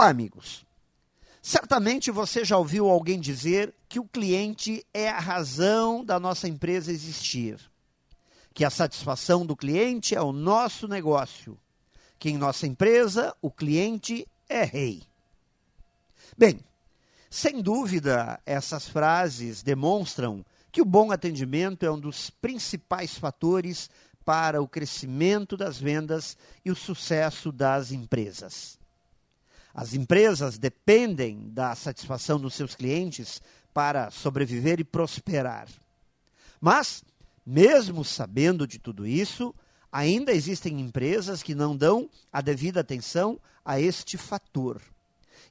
Olá, amigos. Certamente você já ouviu alguém dizer que o cliente é a razão da nossa empresa existir, que a satisfação do cliente é o nosso negócio, que em nossa empresa o cliente é rei. Bem, sem dúvida, essas frases demonstram que o bom atendimento é um dos principais fatores para o crescimento das vendas e o sucesso das empresas. As empresas dependem da satisfação dos seus clientes para sobreviver e prosperar. Mas, mesmo sabendo de tudo isso, ainda existem empresas que não dão a devida atenção a este fator.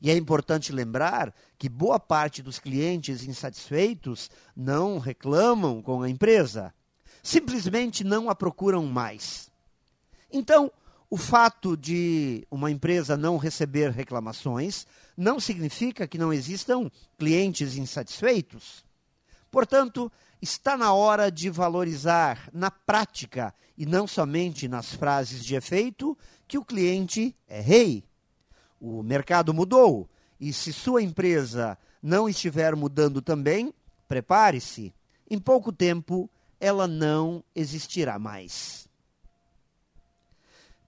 E é importante lembrar que boa parte dos clientes insatisfeitos não reclamam com a empresa, simplesmente não a procuram mais. Então, o fato de uma empresa não receber reclamações não significa que não existam clientes insatisfeitos. Portanto, está na hora de valorizar na prática e não somente nas frases de efeito que o cliente é rei. O mercado mudou e se sua empresa não estiver mudando também, prepare-se. Em pouco tempo ela não existirá mais.